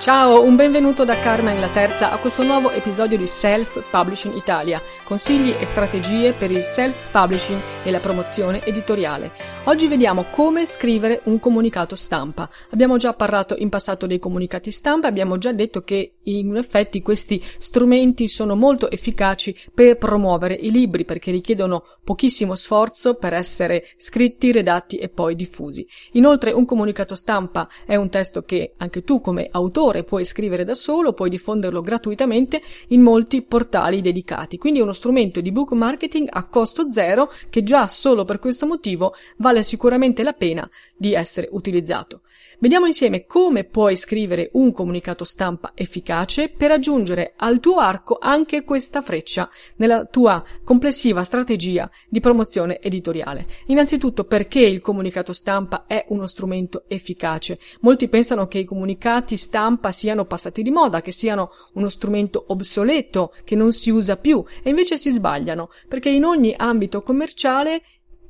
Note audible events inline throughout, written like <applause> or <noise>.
Ciao, un benvenuto da Carmen la Terza a questo nuovo episodio di Self Publishing Italia, consigli e strategie per il self publishing e la promozione editoriale. Oggi vediamo come scrivere un comunicato stampa. Abbiamo già parlato in passato dei comunicati stampa, abbiamo già detto che in effetti questi strumenti sono molto efficaci per promuovere i libri perché richiedono pochissimo sforzo per essere scritti, redatti e poi diffusi. Inoltre un comunicato stampa è un testo che anche tu come autore puoi scrivere da solo, puoi diffonderlo gratuitamente in molti portali dedicati. Quindi è uno strumento di book marketing a costo zero che già solo per questo motivo vale sicuramente la pena di essere utilizzato. Vediamo insieme come puoi scrivere un comunicato stampa efficace per aggiungere al tuo arco anche questa freccia nella tua complessiva strategia di promozione editoriale. Innanzitutto perché il comunicato stampa è uno strumento efficace. Molti pensano che i comunicati stampa siano passati di moda, che siano uno strumento obsoleto, che non si usa più, e invece si sbagliano, perché in ogni ambito commerciale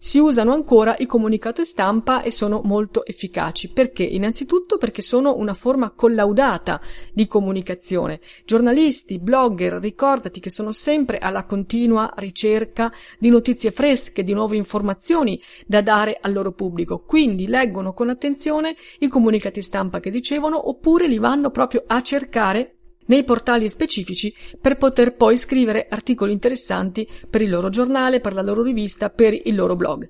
si usano ancora i comunicati stampa e sono molto efficaci. Perché? Innanzitutto perché sono una forma collaudata di comunicazione. Giornalisti, blogger, ricordati che sono sempre alla continua ricerca di notizie fresche, di nuove informazioni da dare al loro pubblico. Quindi leggono con attenzione i comunicati stampa che dicevano oppure li vanno proprio a cercare nei portali specifici per poter poi scrivere articoli interessanti per il loro giornale, per la loro rivista, per il loro blog.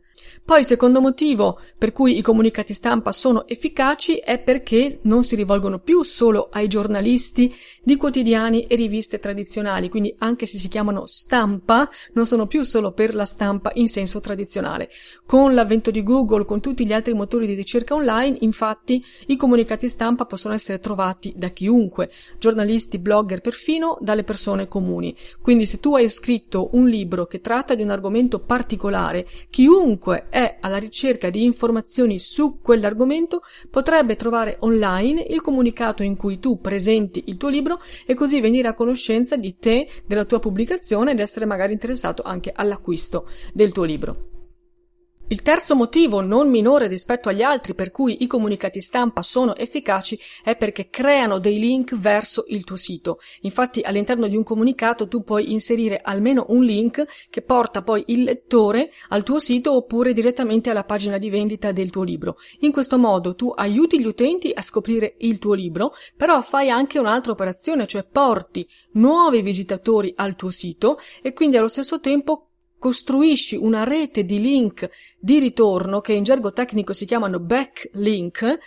Poi, secondo motivo per cui i comunicati stampa sono efficaci è perché non si rivolgono più solo ai giornalisti di quotidiani e riviste tradizionali, quindi anche se si chiamano stampa, non sono più solo per la stampa in senso tradizionale. Con l'avvento di Google, con tutti gli altri motori di ricerca online, infatti, i comunicati stampa possono essere trovati da chiunque, giornalisti, blogger, perfino dalle persone comuni. Quindi se tu hai scritto un libro che tratta di un argomento particolare, chiunque è alla ricerca di informazioni su quell'argomento potrebbe trovare online il comunicato in cui tu presenti il tuo libro e così venire a conoscenza di te, della tua pubblicazione ed essere magari interessato anche all'acquisto del tuo libro. Il terzo motivo, non minore rispetto agli altri per cui i comunicati stampa sono efficaci, è perché creano dei link verso il tuo sito. Infatti all'interno di un comunicato tu puoi inserire almeno un link che porta poi il lettore al tuo sito oppure direttamente alla pagina di vendita del tuo libro. In questo modo tu aiuti gli utenti a scoprire il tuo libro, però fai anche un'altra operazione, cioè porti nuovi visitatori al tuo sito e quindi allo stesso tempo costruisci una rete di link di ritorno che in gergo tecnico si chiamano backlink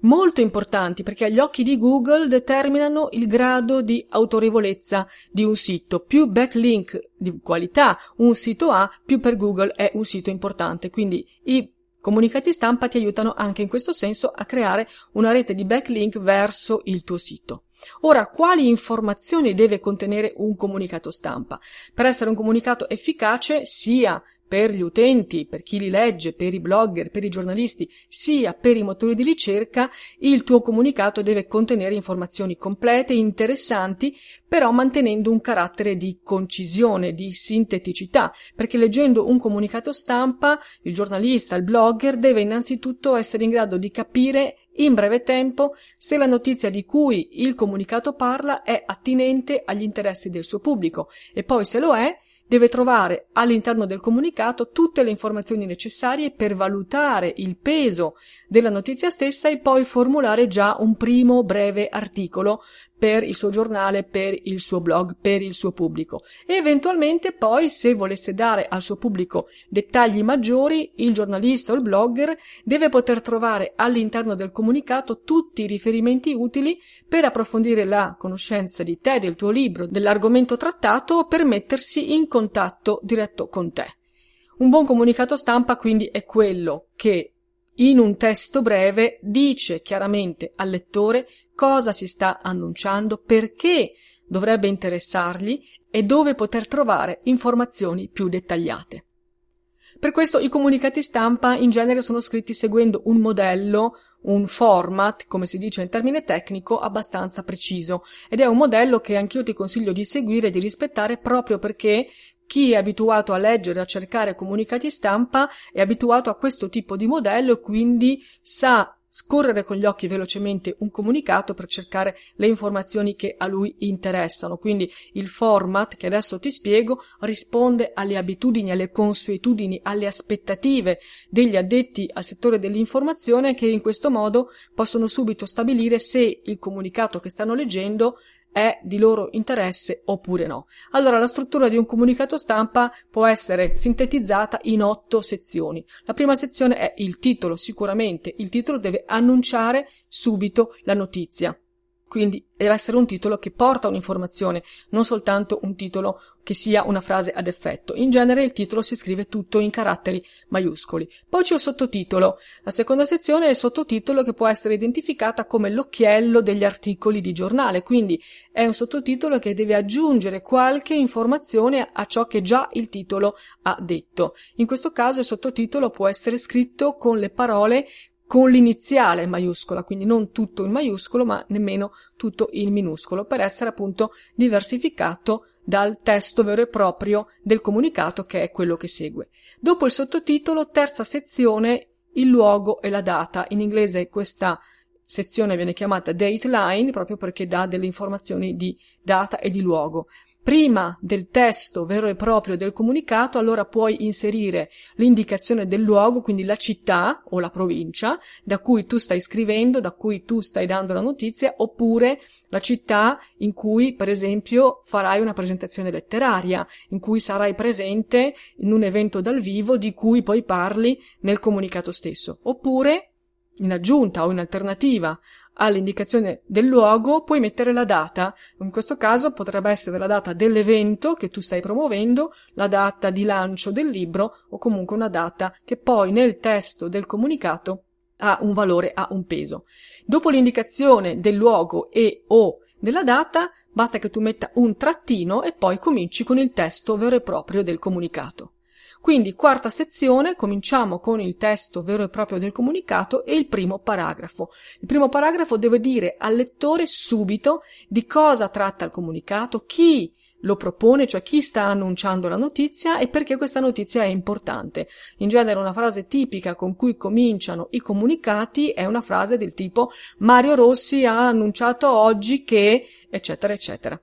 molto importanti perché agli occhi di Google determinano il grado di autorevolezza di un sito. Più backlink di qualità un sito ha, più per Google è un sito importante. Quindi i comunicati stampa ti aiutano anche in questo senso a creare una rete di backlink verso il tuo sito. Ora, quali informazioni deve contenere un comunicato stampa? Per essere un comunicato efficace, sia per gli utenti, per chi li legge, per i blogger, per i giornalisti, sia per i motori di ricerca, il tuo comunicato deve contenere informazioni complete, interessanti, però mantenendo un carattere di concisione, di sinteticità, perché leggendo un comunicato stampa, il giornalista, il blogger deve innanzitutto essere in grado di capire in breve tempo se la notizia di cui il comunicato parla è attinente agli interessi del suo pubblico e poi se lo è deve trovare all'interno del comunicato tutte le informazioni necessarie per valutare il peso della notizia stessa e poi formulare già un primo breve articolo per il suo giornale, per il suo blog, per il suo pubblico e eventualmente poi se volesse dare al suo pubblico dettagli maggiori, il giornalista o il blogger deve poter trovare all'interno del comunicato tutti i riferimenti utili per approfondire la conoscenza di te, del tuo libro, dell'argomento trattato o per mettersi in contatto diretto con te. Un buon comunicato stampa quindi è quello che in un testo breve dice chiaramente al lettore cosa si sta annunciando, perché dovrebbe interessargli e dove poter trovare informazioni più dettagliate. Per questo i comunicati stampa in genere sono scritti seguendo un modello, un format, come si dice in termine tecnico, abbastanza preciso ed è un modello che anch'io ti consiglio di seguire e di rispettare proprio perché chi è abituato a leggere a cercare comunicati stampa è abituato a questo tipo di modello e quindi sa scorrere con gli occhi velocemente un comunicato per cercare le informazioni che a lui interessano. Quindi il format che adesso ti spiego risponde alle abitudini, alle consuetudini, alle aspettative degli addetti al settore dell'informazione che in questo modo possono subito stabilire se il comunicato che stanno leggendo è di loro interesse oppure no. Allora la struttura di un comunicato stampa può essere sintetizzata in otto sezioni. La prima sezione è il titolo, sicuramente il titolo deve annunciare subito la notizia. Quindi deve essere un titolo che porta un'informazione, non soltanto un titolo che sia una frase ad effetto. In genere il titolo si scrive tutto in caratteri maiuscoli. Poi c'è il sottotitolo. La seconda sezione è il sottotitolo che può essere identificata come l'occhiello degli articoli di giornale, quindi è un sottotitolo che deve aggiungere qualche informazione a ciò che già il titolo ha detto. In questo caso il sottotitolo può essere scritto con le parole con l'iniziale maiuscola, quindi non tutto in maiuscolo, ma nemmeno tutto in minuscolo, per essere appunto diversificato dal testo vero e proprio del comunicato che è quello che segue. Dopo il sottotitolo, terza sezione, il luogo e la data. In inglese questa sezione viene chiamata dateline proprio perché dà delle informazioni di data e di luogo prima del testo vero e proprio del comunicato, allora puoi inserire l'indicazione del luogo, quindi la città o la provincia da cui tu stai scrivendo, da cui tu stai dando la notizia, oppure la città in cui, per esempio, farai una presentazione letteraria, in cui sarai presente in un evento dal vivo di cui poi parli nel comunicato stesso, oppure in aggiunta o in alternativa all'indicazione del luogo puoi mettere la data. In questo caso potrebbe essere la data dell'evento che tu stai promuovendo, la data di lancio del libro o comunque una data che poi nel testo del comunicato ha un valore, ha un peso. Dopo l'indicazione del luogo e o della data, basta che tu metta un trattino e poi cominci con il testo vero e proprio del comunicato. Quindi, quarta sezione, cominciamo con il testo vero e proprio del comunicato e il primo paragrafo. Il primo paragrafo deve dire al lettore subito di cosa tratta il comunicato, chi lo propone, cioè chi sta annunciando la notizia e perché questa notizia è importante. In genere una frase tipica con cui cominciano i comunicati è una frase del tipo Mario Rossi ha annunciato oggi che eccetera eccetera.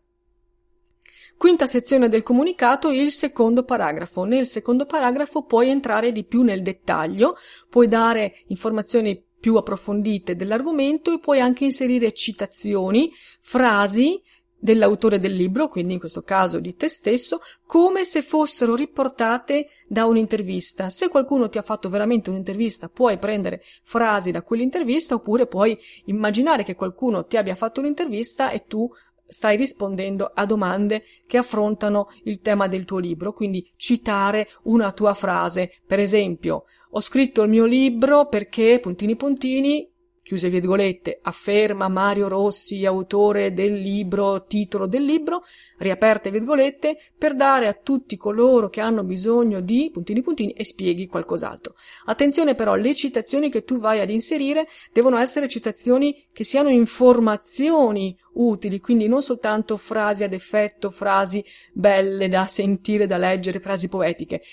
Quinta sezione del comunicato, il secondo paragrafo. Nel secondo paragrafo puoi entrare di più nel dettaglio, puoi dare informazioni più approfondite dell'argomento e puoi anche inserire citazioni, frasi dell'autore del libro, quindi in questo caso di te stesso, come se fossero riportate da un'intervista. Se qualcuno ti ha fatto veramente un'intervista, puoi prendere frasi da quell'intervista oppure puoi immaginare che qualcuno ti abbia fatto un'intervista e tu stai rispondendo a domande che affrontano il tema del tuo libro, quindi citare una tua frase. Per esempio, ho scritto il mio libro perché puntini puntini chiuse virgolette, afferma Mario Rossi, autore del libro, titolo del libro, riaperte virgolette, per dare a tutti coloro che hanno bisogno di puntini puntini e spieghi qualcos'altro. Attenzione però, le citazioni che tu vai ad inserire devono essere citazioni che siano informazioni utili, quindi non soltanto frasi ad effetto, frasi belle da sentire, da leggere, frasi poetiche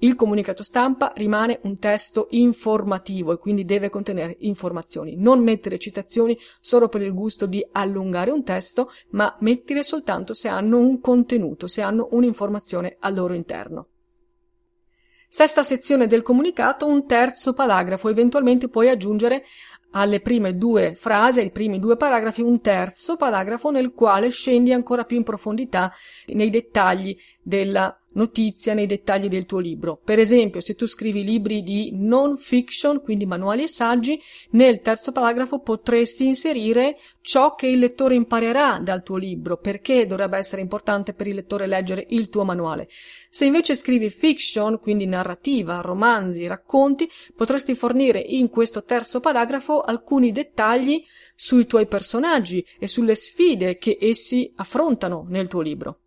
Il comunicato stampa rimane un testo informativo e quindi deve contenere informazioni. Non mettere citazioni solo per il gusto di allungare un testo, ma mettile soltanto se hanno un contenuto, se hanno un'informazione al loro interno. Sesta sezione del comunicato, un terzo paragrafo, eventualmente puoi aggiungere alle prime due frasi, ai primi due paragrafi, un terzo paragrafo nel quale scendi ancora più in profondità nei dettagli della notizia nei dettagli del tuo libro. Per esempio, se tu scrivi libri di non fiction, quindi manuali e saggi, nel terzo paragrafo potresti inserire ciò che il lettore imparerà dal tuo libro, perché dovrebbe essere importante per il lettore leggere il tuo manuale. Se invece scrivi fiction, quindi narrativa, romanzi, racconti, potresti fornire in questo terzo paragrafo alcuni dettagli sui tuoi personaggi e sulle sfide che essi affrontano nel tuo libro.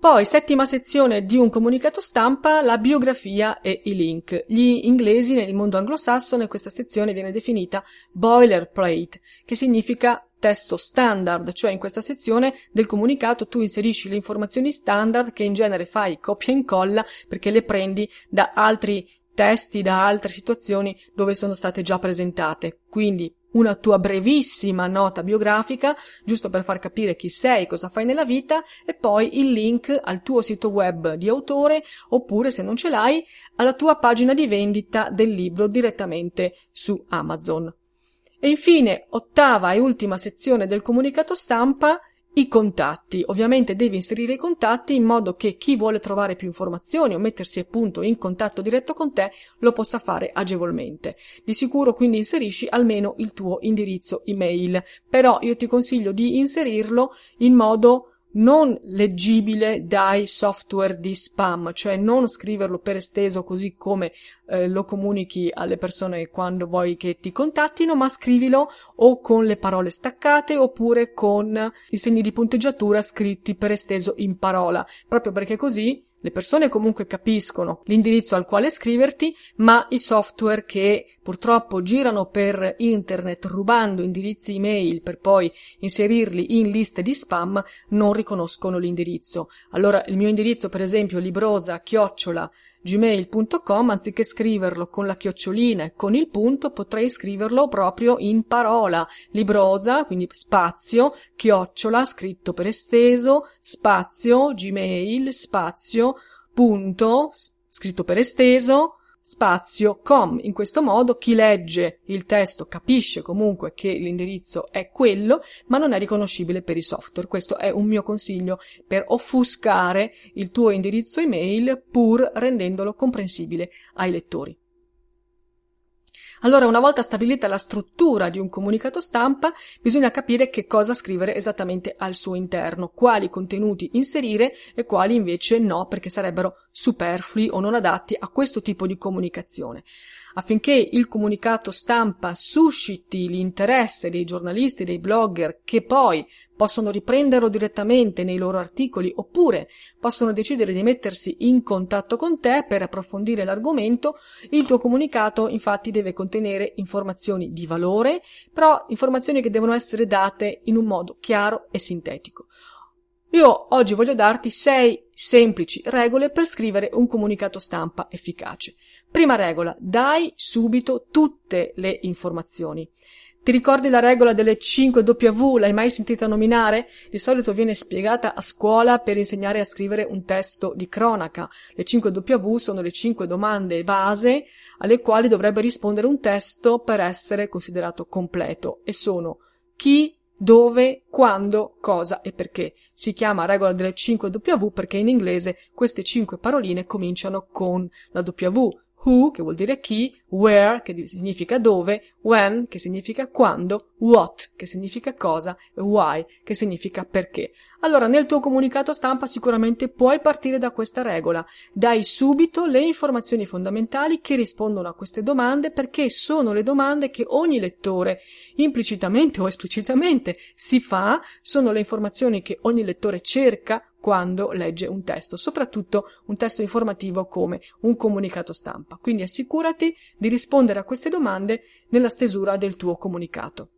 Poi, settima sezione di un comunicato stampa, la biografia e i link. Gli inglesi nel mondo anglosassone questa sezione viene definita boilerplate, che significa testo standard, cioè in questa sezione del comunicato tu inserisci le informazioni standard che in genere fai copia e incolla perché le prendi da altri testi, da altre situazioni dove sono state già presentate. Quindi una tua brevissima nota biografica, giusto per far capire chi sei, cosa fai nella vita, e poi il link al tuo sito web di autore, oppure se non ce l'hai, alla tua pagina di vendita del libro direttamente su Amazon. E infine, ottava e ultima sezione del comunicato stampa, i contatti. Ovviamente devi inserire i contatti in modo che chi vuole trovare più informazioni o mettersi appunto in contatto diretto con te lo possa fare agevolmente. Di sicuro quindi inserisci almeno il tuo indirizzo email, però io ti consiglio di inserirlo in modo non leggibile dai software di spam, cioè non scriverlo per esteso così come eh, lo comunichi alle persone quando vuoi che ti contattino, ma scrivilo o con le parole staccate oppure con i segni di punteggiatura scritti per esteso in parola, proprio perché così le persone comunque capiscono l'indirizzo al quale scriverti, ma i software che purtroppo girano per internet rubando indirizzi email per poi inserirli in liste di spam non riconoscono l'indirizzo. Allora il mio indirizzo, per esempio, librosa chiocciola gmail.com, anziché scriverlo con la chiocciolina e con il punto, potrei scriverlo proprio in parola. Librosa, quindi spazio, chiocciola, scritto per esteso, spazio, gmail, spazio, punto, scritto per esteso, spazio com. In questo modo chi legge il testo capisce comunque che l'indirizzo è quello, ma non è riconoscibile per i software. Questo è un mio consiglio per offuscare il tuo indirizzo email pur rendendolo comprensibile ai lettori. Allora, una volta stabilita la struttura di un comunicato stampa, bisogna capire che cosa scrivere esattamente al suo interno, quali contenuti inserire e quali invece no, perché sarebbero superflui o non adatti a questo tipo di comunicazione affinché il comunicato stampa susciti l'interesse dei giornalisti e dei blogger che poi possono riprenderlo direttamente nei loro articoli oppure possono decidere di mettersi in contatto con te per approfondire l'argomento, il tuo comunicato infatti deve contenere informazioni di valore, però informazioni che devono essere date in un modo chiaro e sintetico. Io oggi voglio darti sei semplici regole per scrivere un comunicato stampa efficace. Prima regola, dai subito tutte le informazioni. Ti ricordi la regola delle 5 W? L'hai mai sentita nominare? Di solito viene spiegata a scuola per insegnare a scrivere un testo di cronaca. Le 5 W sono le 5 domande base alle quali dovrebbe rispondere un testo per essere considerato completo e sono chi, dove, quando, cosa e perché. Si chiama regola delle 5 W perché in inglese queste 5 paroline cominciano con la W. Who, che vuol dire chi, where, che significa dove, when, che significa quando, what, che significa cosa, e why, che significa perché. Allora, nel tuo comunicato stampa sicuramente puoi partire da questa regola. Dai subito le informazioni fondamentali che rispondono a queste domande perché sono le domande che ogni lettore, implicitamente o esplicitamente, si fa, sono le informazioni che ogni lettore cerca quando legge un testo, soprattutto un testo informativo come un comunicato stampa. Quindi assicurati di rispondere a queste domande nella stesura del tuo comunicato.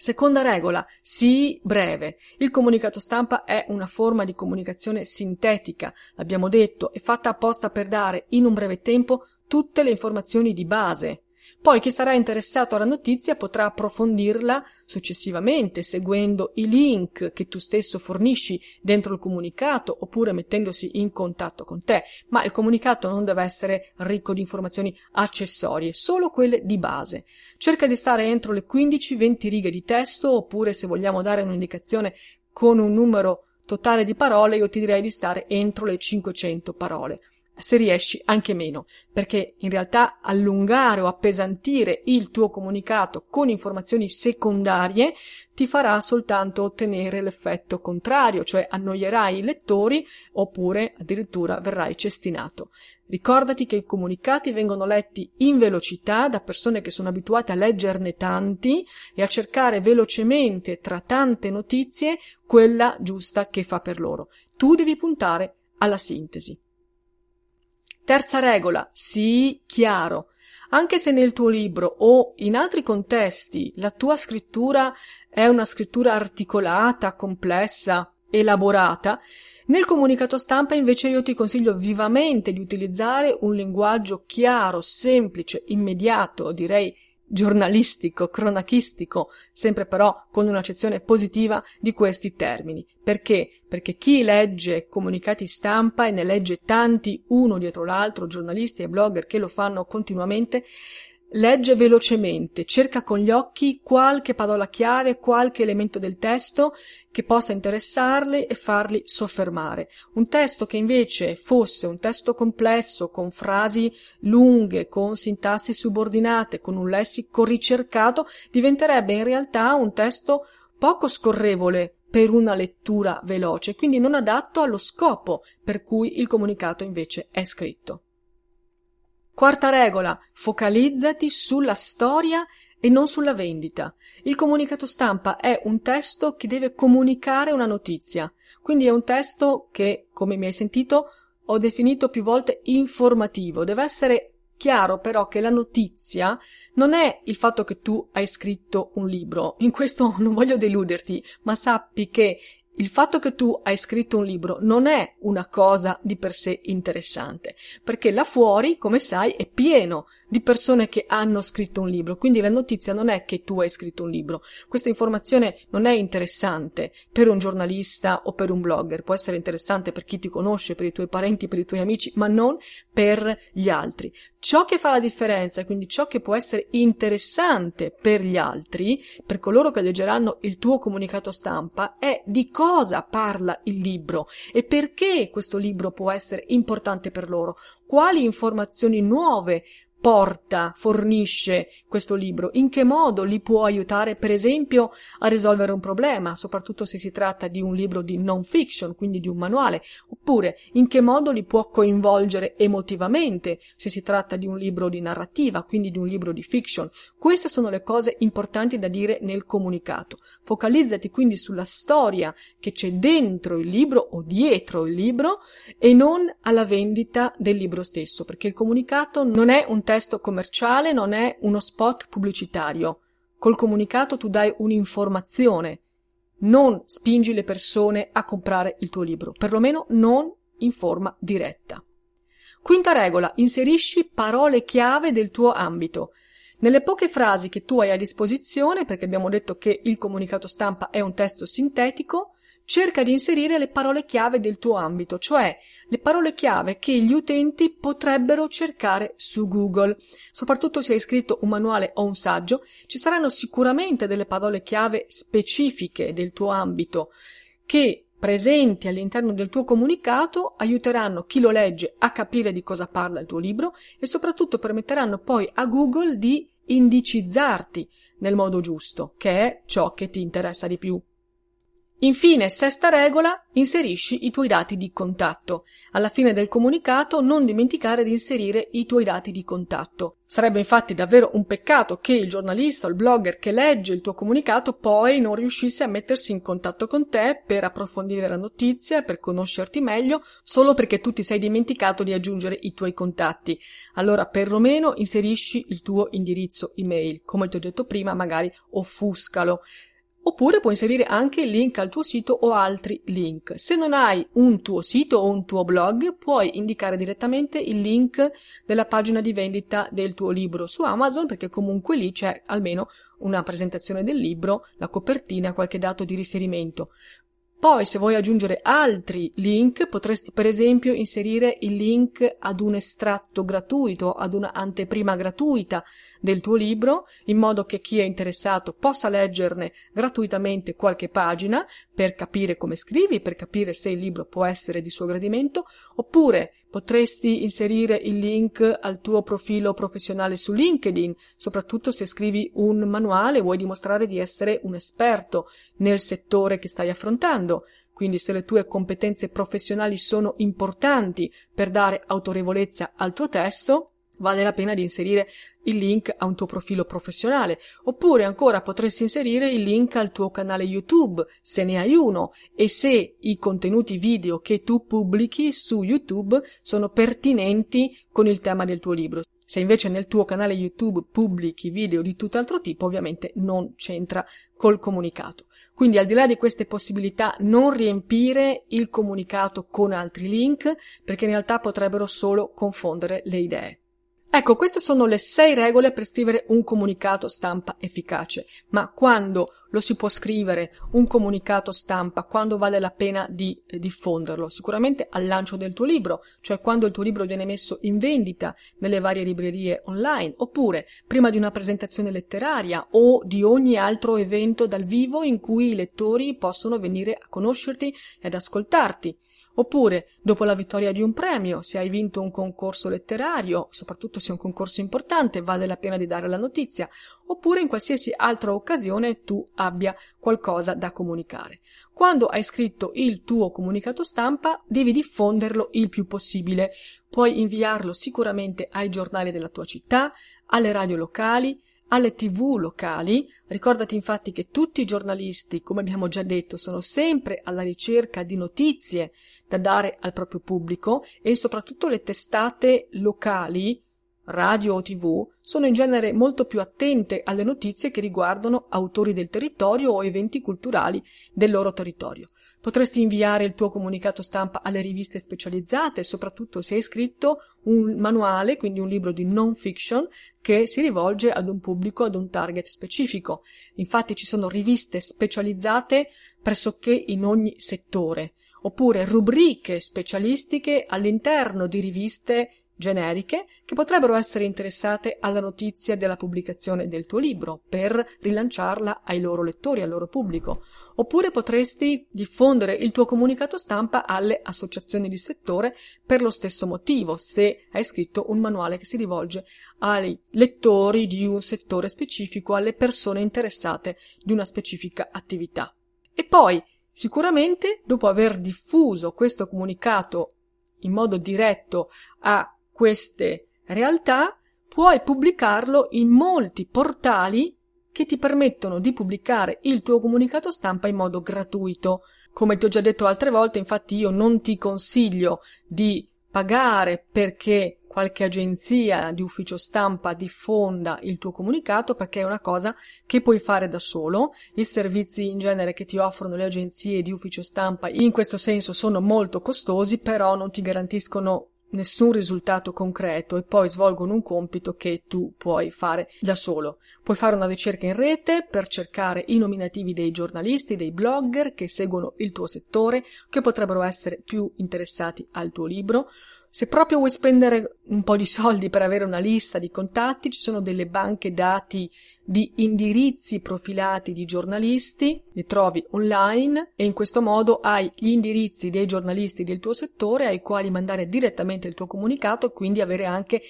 Seconda regola, sii breve. Il comunicato stampa è una forma di comunicazione sintetica, l'abbiamo detto, è fatta apposta per dare in un breve tempo tutte le informazioni di base. Poi chi sarà interessato alla notizia potrà approfondirla successivamente seguendo i link che tu stesso fornisci dentro il comunicato oppure mettendosi in contatto con te, ma il comunicato non deve essere ricco di informazioni accessorie, solo quelle di base. Cerca di stare entro le 15-20 righe di testo oppure se vogliamo dare un'indicazione con un numero totale di parole, io ti direi di stare entro le 500 parole se riesci anche meno, perché in realtà allungare o appesantire il tuo comunicato con informazioni secondarie ti farà soltanto ottenere l'effetto contrario, cioè annoierai i lettori oppure addirittura verrai cestinato. Ricordati che i comunicati vengono letti in velocità da persone che sono abituate a leggerne tanti e a cercare velocemente tra tante notizie quella giusta che fa per loro. Tu devi puntare alla sintesi. Terza regola, sii chiaro. Anche se nel tuo libro o in altri contesti la tua scrittura è una scrittura articolata, complessa, elaborata, nel comunicato stampa invece io ti consiglio vivamente di utilizzare un linguaggio chiaro, semplice, immediato, direi giornalistico, cronachistico, sempre però con un'accezione positiva di questi termini. Perché? Perché chi legge comunicati stampa e ne legge tanti uno dietro l'altro, giornalisti e blogger che lo fanno continuamente, Legge velocemente, cerca con gli occhi qualche parola chiave, qualche elemento del testo che possa interessarli e farli soffermare. Un testo che invece fosse un testo complesso, con frasi lunghe, con sintassi subordinate, con un lessico ricercato, diventerebbe in realtà un testo poco scorrevole per una lettura veloce, quindi non adatto allo scopo per cui il comunicato invece è scritto. Quarta regola, focalizzati sulla storia e non sulla vendita. Il comunicato stampa è un testo che deve comunicare una notizia, quindi è un testo che, come mi hai sentito, ho definito più volte informativo. Deve essere chiaro però che la notizia non è il fatto che tu hai scritto un libro. In questo <laughs> non voglio deluderti, ma sappi che il fatto che tu hai scritto un libro non è una cosa di per sé interessante, perché là fuori, come sai, è pieno di persone che hanno scritto un libro, quindi la notizia non è che tu hai scritto un libro. Questa informazione non è interessante per un giornalista o per un blogger, può essere interessante per chi ti conosce, per i tuoi parenti, per i tuoi amici, ma non per gli altri. Ciò che fa la differenza, quindi ciò che può essere interessante per gli altri, per coloro che leggeranno il tuo comunicato stampa, è di cosa parla il libro e perché questo libro può essere importante per loro, quali informazioni nuove porta, fornisce questo libro? In che modo li può aiutare, per esempio, a risolvere un problema, soprattutto se si tratta di un libro di non fiction, quindi di un manuale, oppure in che modo li può coinvolgere emotivamente, se si tratta di un libro di narrativa, quindi di un libro di fiction. Queste sono le cose importanti da dire nel comunicato. Focalizzati quindi sulla storia che c'è dentro il libro o dietro il libro e non alla vendita del libro stesso, perché il comunicato non è un testo commerciale non è uno spot pubblicitario. Col comunicato tu dai un'informazione, non spingi le persone a comprare il tuo libro, perlomeno non in forma diretta. Quinta regola, inserisci parole chiave del tuo ambito. Nelle poche frasi che tu hai a disposizione, perché abbiamo detto che il comunicato stampa è un testo sintetico, cerca di inserire le parole chiave del tuo ambito, cioè le parole chiave che gli utenti potrebbero cercare su Google. Soprattutto se hai scritto un manuale o un saggio, ci saranno sicuramente delle parole chiave specifiche del tuo ambito che presenti all'interno del tuo comunicato aiuteranno chi lo legge a capire di cosa parla il tuo libro e soprattutto permetteranno poi a Google di indicizzarti nel modo giusto, che è ciò che ti interessa di più. Infine, sesta regola, inserisci i tuoi dati di contatto. Alla fine del comunicato non dimenticare di inserire i tuoi dati di contatto. Sarebbe infatti davvero un peccato che il giornalista o il blogger che legge il tuo comunicato poi non riuscisse a mettersi in contatto con te per approfondire la notizia, per conoscerti meglio, solo perché tu ti sei dimenticato di aggiungere i tuoi contatti. Allora perlomeno inserisci il tuo indirizzo email. Come ti ho detto prima, magari offuscalo Oppure puoi inserire anche il link al tuo sito o altri link. Se non hai un tuo sito o un tuo blog, puoi indicare direttamente il link della pagina di vendita del tuo libro su Amazon, perché comunque lì c'è almeno una presentazione del libro, la copertina, qualche dato di riferimento. Poi, se vuoi aggiungere altri link, potresti per esempio inserire il link ad un estratto gratuito, ad una anteprima gratuita del tuo libro, in modo che chi è interessato possa leggerne gratuitamente qualche pagina per capire come scrivi, per capire se il libro può essere di suo gradimento, oppure Potresti inserire il link al tuo profilo professionale su LinkedIn, soprattutto se scrivi un manuale e vuoi dimostrare di essere un esperto nel settore che stai affrontando. Quindi se le tue competenze professionali sono importanti per dare autorevolezza al tuo testo, vale la pena di inserire il link a un tuo profilo professionale, oppure ancora potresti inserire il link al tuo canale YouTube, se ne hai uno, e se i contenuti video che tu pubblichi su YouTube sono pertinenti con il tema del tuo libro. Se invece nel tuo canale YouTube pubblichi video di tutt'altro tipo, ovviamente non c'entra col comunicato. Quindi al di là di queste possibilità non riempire il comunicato con altri link perché in realtà potrebbero solo confondere le idee. Ecco, queste sono le sei regole per scrivere un comunicato stampa efficace. Ma quando lo si può scrivere un comunicato stampa, quando vale la pena di eh, diffonderlo? Sicuramente al lancio del tuo libro, cioè quando il tuo libro viene messo in vendita nelle varie librerie online, oppure prima di una presentazione letteraria o di ogni altro evento dal vivo in cui i lettori possono venire a conoscerti ed ascoltarti. Oppure, dopo la vittoria di un premio, se hai vinto un concorso letterario, soprattutto se è un concorso importante, vale la pena di dare la notizia, oppure in qualsiasi altra occasione tu abbia qualcosa da comunicare. Quando hai scritto il tuo comunicato stampa, devi diffonderlo il più possibile. Puoi inviarlo sicuramente ai giornali della tua città, alle radio locali, alle tv locali. Ricordati infatti che tutti i giornalisti, come abbiamo già detto, sono sempre alla ricerca di notizie da dare al proprio pubblico e soprattutto le testate locali, radio o tv, sono in genere molto più attente alle notizie che riguardano autori del territorio o eventi culturali del loro territorio. Potresti inviare il tuo comunicato stampa alle riviste specializzate, soprattutto se hai scritto un manuale, quindi un libro di non fiction, che si rivolge ad un pubblico, ad un target specifico. Infatti ci sono riviste specializzate pressoché in ogni settore, oppure rubriche specialistiche all'interno di riviste generiche che potrebbero essere interessate alla notizia della pubblicazione del tuo libro per rilanciarla ai loro lettori, al loro pubblico. Oppure potresti diffondere il tuo comunicato stampa alle associazioni di settore per lo stesso motivo, se hai scritto un manuale che si rivolge ai lettori di un settore specifico, alle persone interessate di una specifica attività. E poi, sicuramente, dopo aver diffuso questo comunicato in modo diretto a queste realtà, puoi pubblicarlo in molti portali che ti permettono di pubblicare il tuo comunicato stampa in modo gratuito. Come ti ho già detto altre volte, infatti io non ti consiglio di pagare perché qualche agenzia di ufficio stampa diffonda il tuo comunicato perché è una cosa che puoi fare da solo. I servizi in genere che ti offrono le agenzie di ufficio stampa in questo senso sono molto costosi, però non ti garantiscono nessun risultato concreto e poi svolgono un compito che tu puoi fare da solo. Puoi fare una ricerca in rete per cercare i nominativi dei giornalisti, dei blogger che seguono il tuo settore, che potrebbero essere più interessati al tuo libro. Se proprio vuoi spendere un po' di soldi per avere una lista di contatti, ci sono delle banche dati di indirizzi profilati di giornalisti, li trovi online e in questo modo hai gli indirizzi dei giornalisti del tuo settore ai quali mandare direttamente il tuo comunicato e quindi avere anche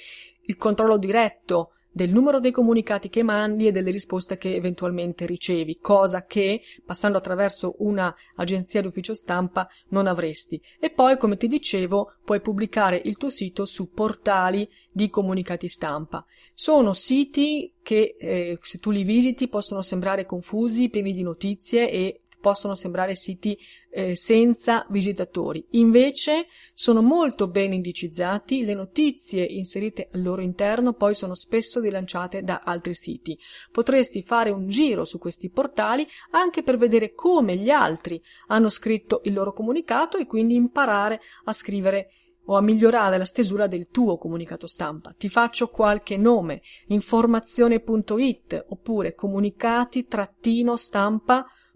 il controllo diretto del numero dei comunicati che mandi e delle risposte che eventualmente ricevi, cosa che passando attraverso una agenzia di ufficio stampa non avresti. E poi, come ti dicevo, puoi pubblicare il tuo sito su portali di comunicati stampa. Sono siti che, eh, se tu li visiti, possono sembrare confusi, pieni di notizie e possono sembrare siti eh, senza visitatori. Invece sono molto ben indicizzati, le notizie inserite al loro interno poi sono spesso rilanciate da altri siti. Potresti fare un giro su questi portali anche per vedere come gli altri hanno scritto il loro comunicato e quindi imparare a scrivere o a migliorare la stesura del tuo comunicato stampa. Ti faccio qualche nome, informazione.it oppure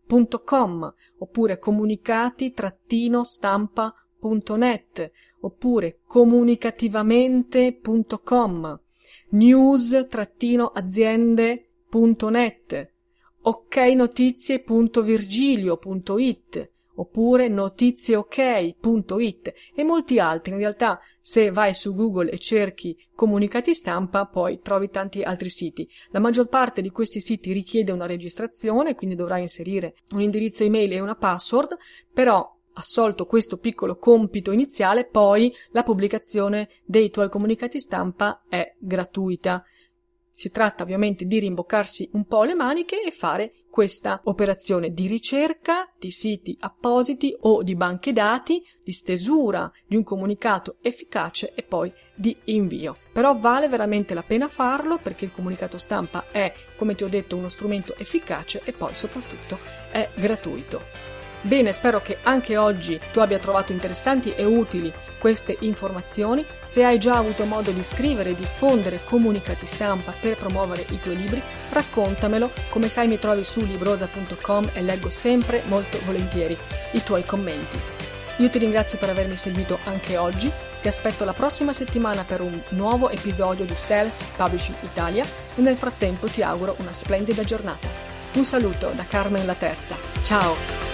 comunicati-stampa.com oppure comunicati-stampa.net oppure comunicativamente.com news-aziende.net oknotizie.virgilio.it oppure notizieok.it e molti altri. In realtà, se vai su Google e cerchi comunicati stampa, poi trovi tanti altri siti. La maggior parte di questi siti richiede una registrazione, quindi dovrai inserire un indirizzo email e una password, però assolto questo piccolo compito iniziale, poi la pubblicazione dei tuoi comunicati stampa è gratuita. Si tratta ovviamente di rimboccarsi un po' le maniche e fare questa operazione di ricerca di siti appositi o di banche dati, di stesura di un comunicato efficace e poi di invio. Però vale veramente la pena farlo perché il comunicato stampa è, come ti ho detto, uno strumento efficace e poi soprattutto è gratuito. Bene, spero che anche oggi tu abbia trovato interessanti e utili queste informazioni. Se hai già avuto modo di scrivere e diffondere comunicati stampa per promuovere i tuoi libri, raccontamelo. Come sai mi trovi su librosa.com e leggo sempre molto volentieri i tuoi commenti. Io ti ringrazio per avermi seguito anche oggi, ti aspetto la prossima settimana per un nuovo episodio di Self Publishing Italia e nel frattempo ti auguro una splendida giornata. Un saluto da Carmen la Terza. Ciao!